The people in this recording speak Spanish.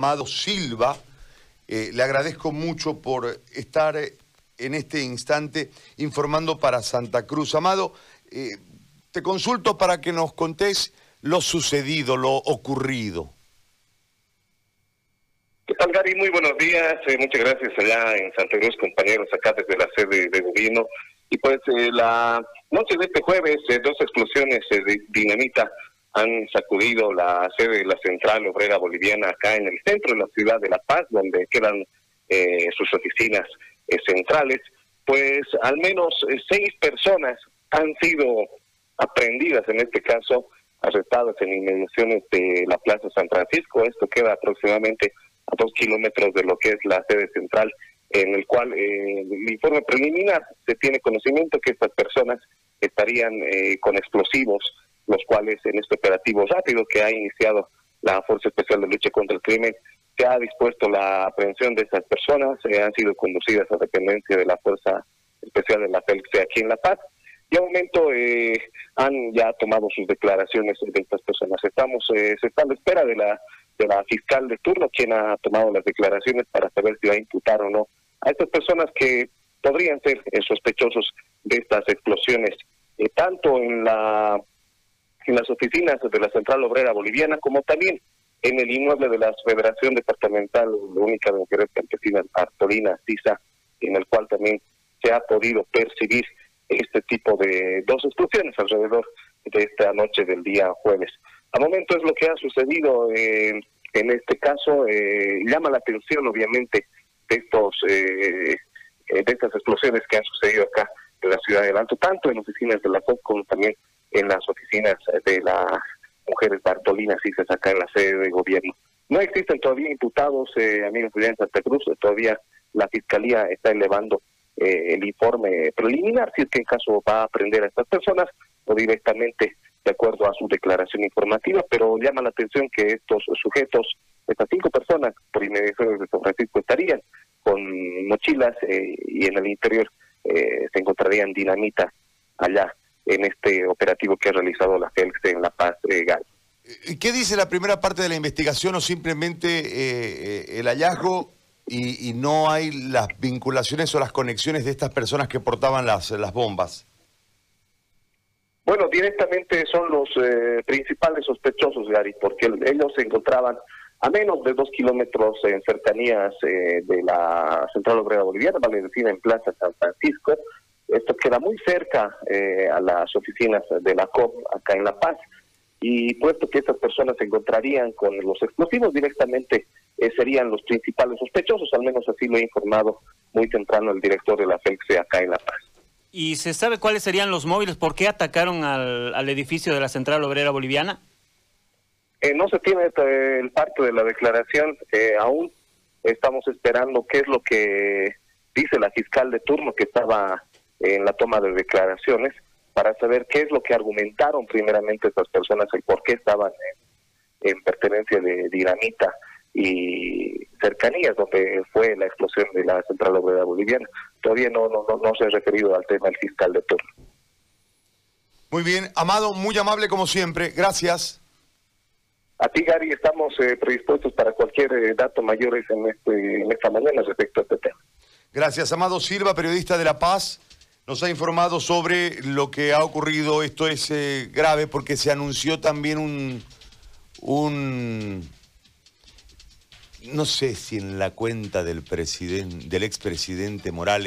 Amado Silva. Eh, le agradezco mucho por estar en este instante informando para Santa Cruz. Amado, eh, te consulto para que nos contés lo sucedido, lo ocurrido. ¿Qué tal, Gary? Muy buenos días. Eh, muchas gracias allá en Santa Cruz, compañeros, acá desde la sede de gobierno. Y pues la noche de este jueves, dos explosiones de dinamita han sacudido la sede de la Central Obrera Boliviana acá en el centro de la ciudad de La Paz, donde quedan eh, sus oficinas eh, centrales, pues al menos eh, seis personas han sido aprendidas, en este caso, arrestadas en inmediaciones de la Plaza San Francisco. Esto queda aproximadamente a dos kilómetros de lo que es la sede central, en el cual el informe preliminar se tiene conocimiento que estas personas estarían con explosivos los cuales en este operativo rápido que ha iniciado la Fuerza Especial de Lucha contra el Crimen, se ha dispuesto la aprehensión de estas personas, se han sido conducidas a dependencia de la Fuerza Especial de la FELC aquí en La Paz. Y al momento eh, han ya tomado sus declaraciones de estas personas. Estamos, eh, se está a la espera de la, de la fiscal de turno, quien ha tomado las declaraciones para saber si va a imputar o no a estas personas que podrían ser eh, sospechosos de estas explosiones, tanto en la en las oficinas de la Central Obrera Boliviana, como también en el inmueble de la Federación Departamental Única de Mujeres Campesinas, Artolina Sisa, en el cual también se ha podido percibir este tipo de dos explosiones alrededor de esta noche del día jueves. A momento es lo que ha sucedido en este caso, eh, llama la atención obviamente de estos eh, de estas explosiones que han sucedido acá en la ciudad de Alto, tanto en oficinas de la COP como también en las oficinas de las mujeres Bartolinas y se saca en la sede de gobierno. No existen todavía imputados, eh, amigos de Santa Cruz, todavía la Fiscalía está elevando eh, el informe preliminar, si es que en caso va a aprender a estas personas o directamente de acuerdo a su declaración informativa, pero llama la atención que estos sujetos, estas cinco personas por inmediación de San Francisco estarían con mochilas eh, y en el interior eh, se encontrarían dinamita allá en este operativo que ha realizado la FELX en La Paz eh, Gal. ¿Qué dice la primera parte de la investigación o simplemente eh, eh, el hallazgo y, no hay las vinculaciones o las conexiones de estas personas que portaban las, las bombas? Bueno, directamente son los principales sospechosos, Gary, porque ellos se encontraban a menos de dos kilómetros en cercanías de la Central Obrera Boliviana, vale decir, en Plaza San Francisco, esto queda muy cerca eh, a las oficinas de la COP acá en La Paz. Y puesto que estas personas se encontrarían con los explosivos directamente, eh, serían los principales sospechosos, al menos así lo ha informado muy temprano el director de la FELCE acá en La Paz. ¿Y se sabe cuáles serían los móviles? ¿Por qué atacaron al, edificio de la Central Obrera Boliviana? Eh, no se tiene el parte de la declaración aún. Estamos esperando qué es lo que dice la fiscal de turno que estaba en la toma de declaraciones para saber qué es lo que argumentaron primeramente estas personas, el por qué estaban en, pertenencia de dinamita y cercanías donde fue la explosión de la Central Obrera Boliviana. Todavía no, no, no, se ha referido al tema del fiscal de turno. Muy bien, Amado, muy amable como siempre, gracias. A ti, Gary, estamos eh, predispuestos para cualquier eh, dato mayor en, este, en esta mañana respecto a este tema. Gracias, Amado Silva, periodista de La Paz nos ha informado sobre lo que ha ocurrido. Esto es eh, grave porque se anunció también un, un, no sé si en la cuenta del presidente, del expresidente Morales.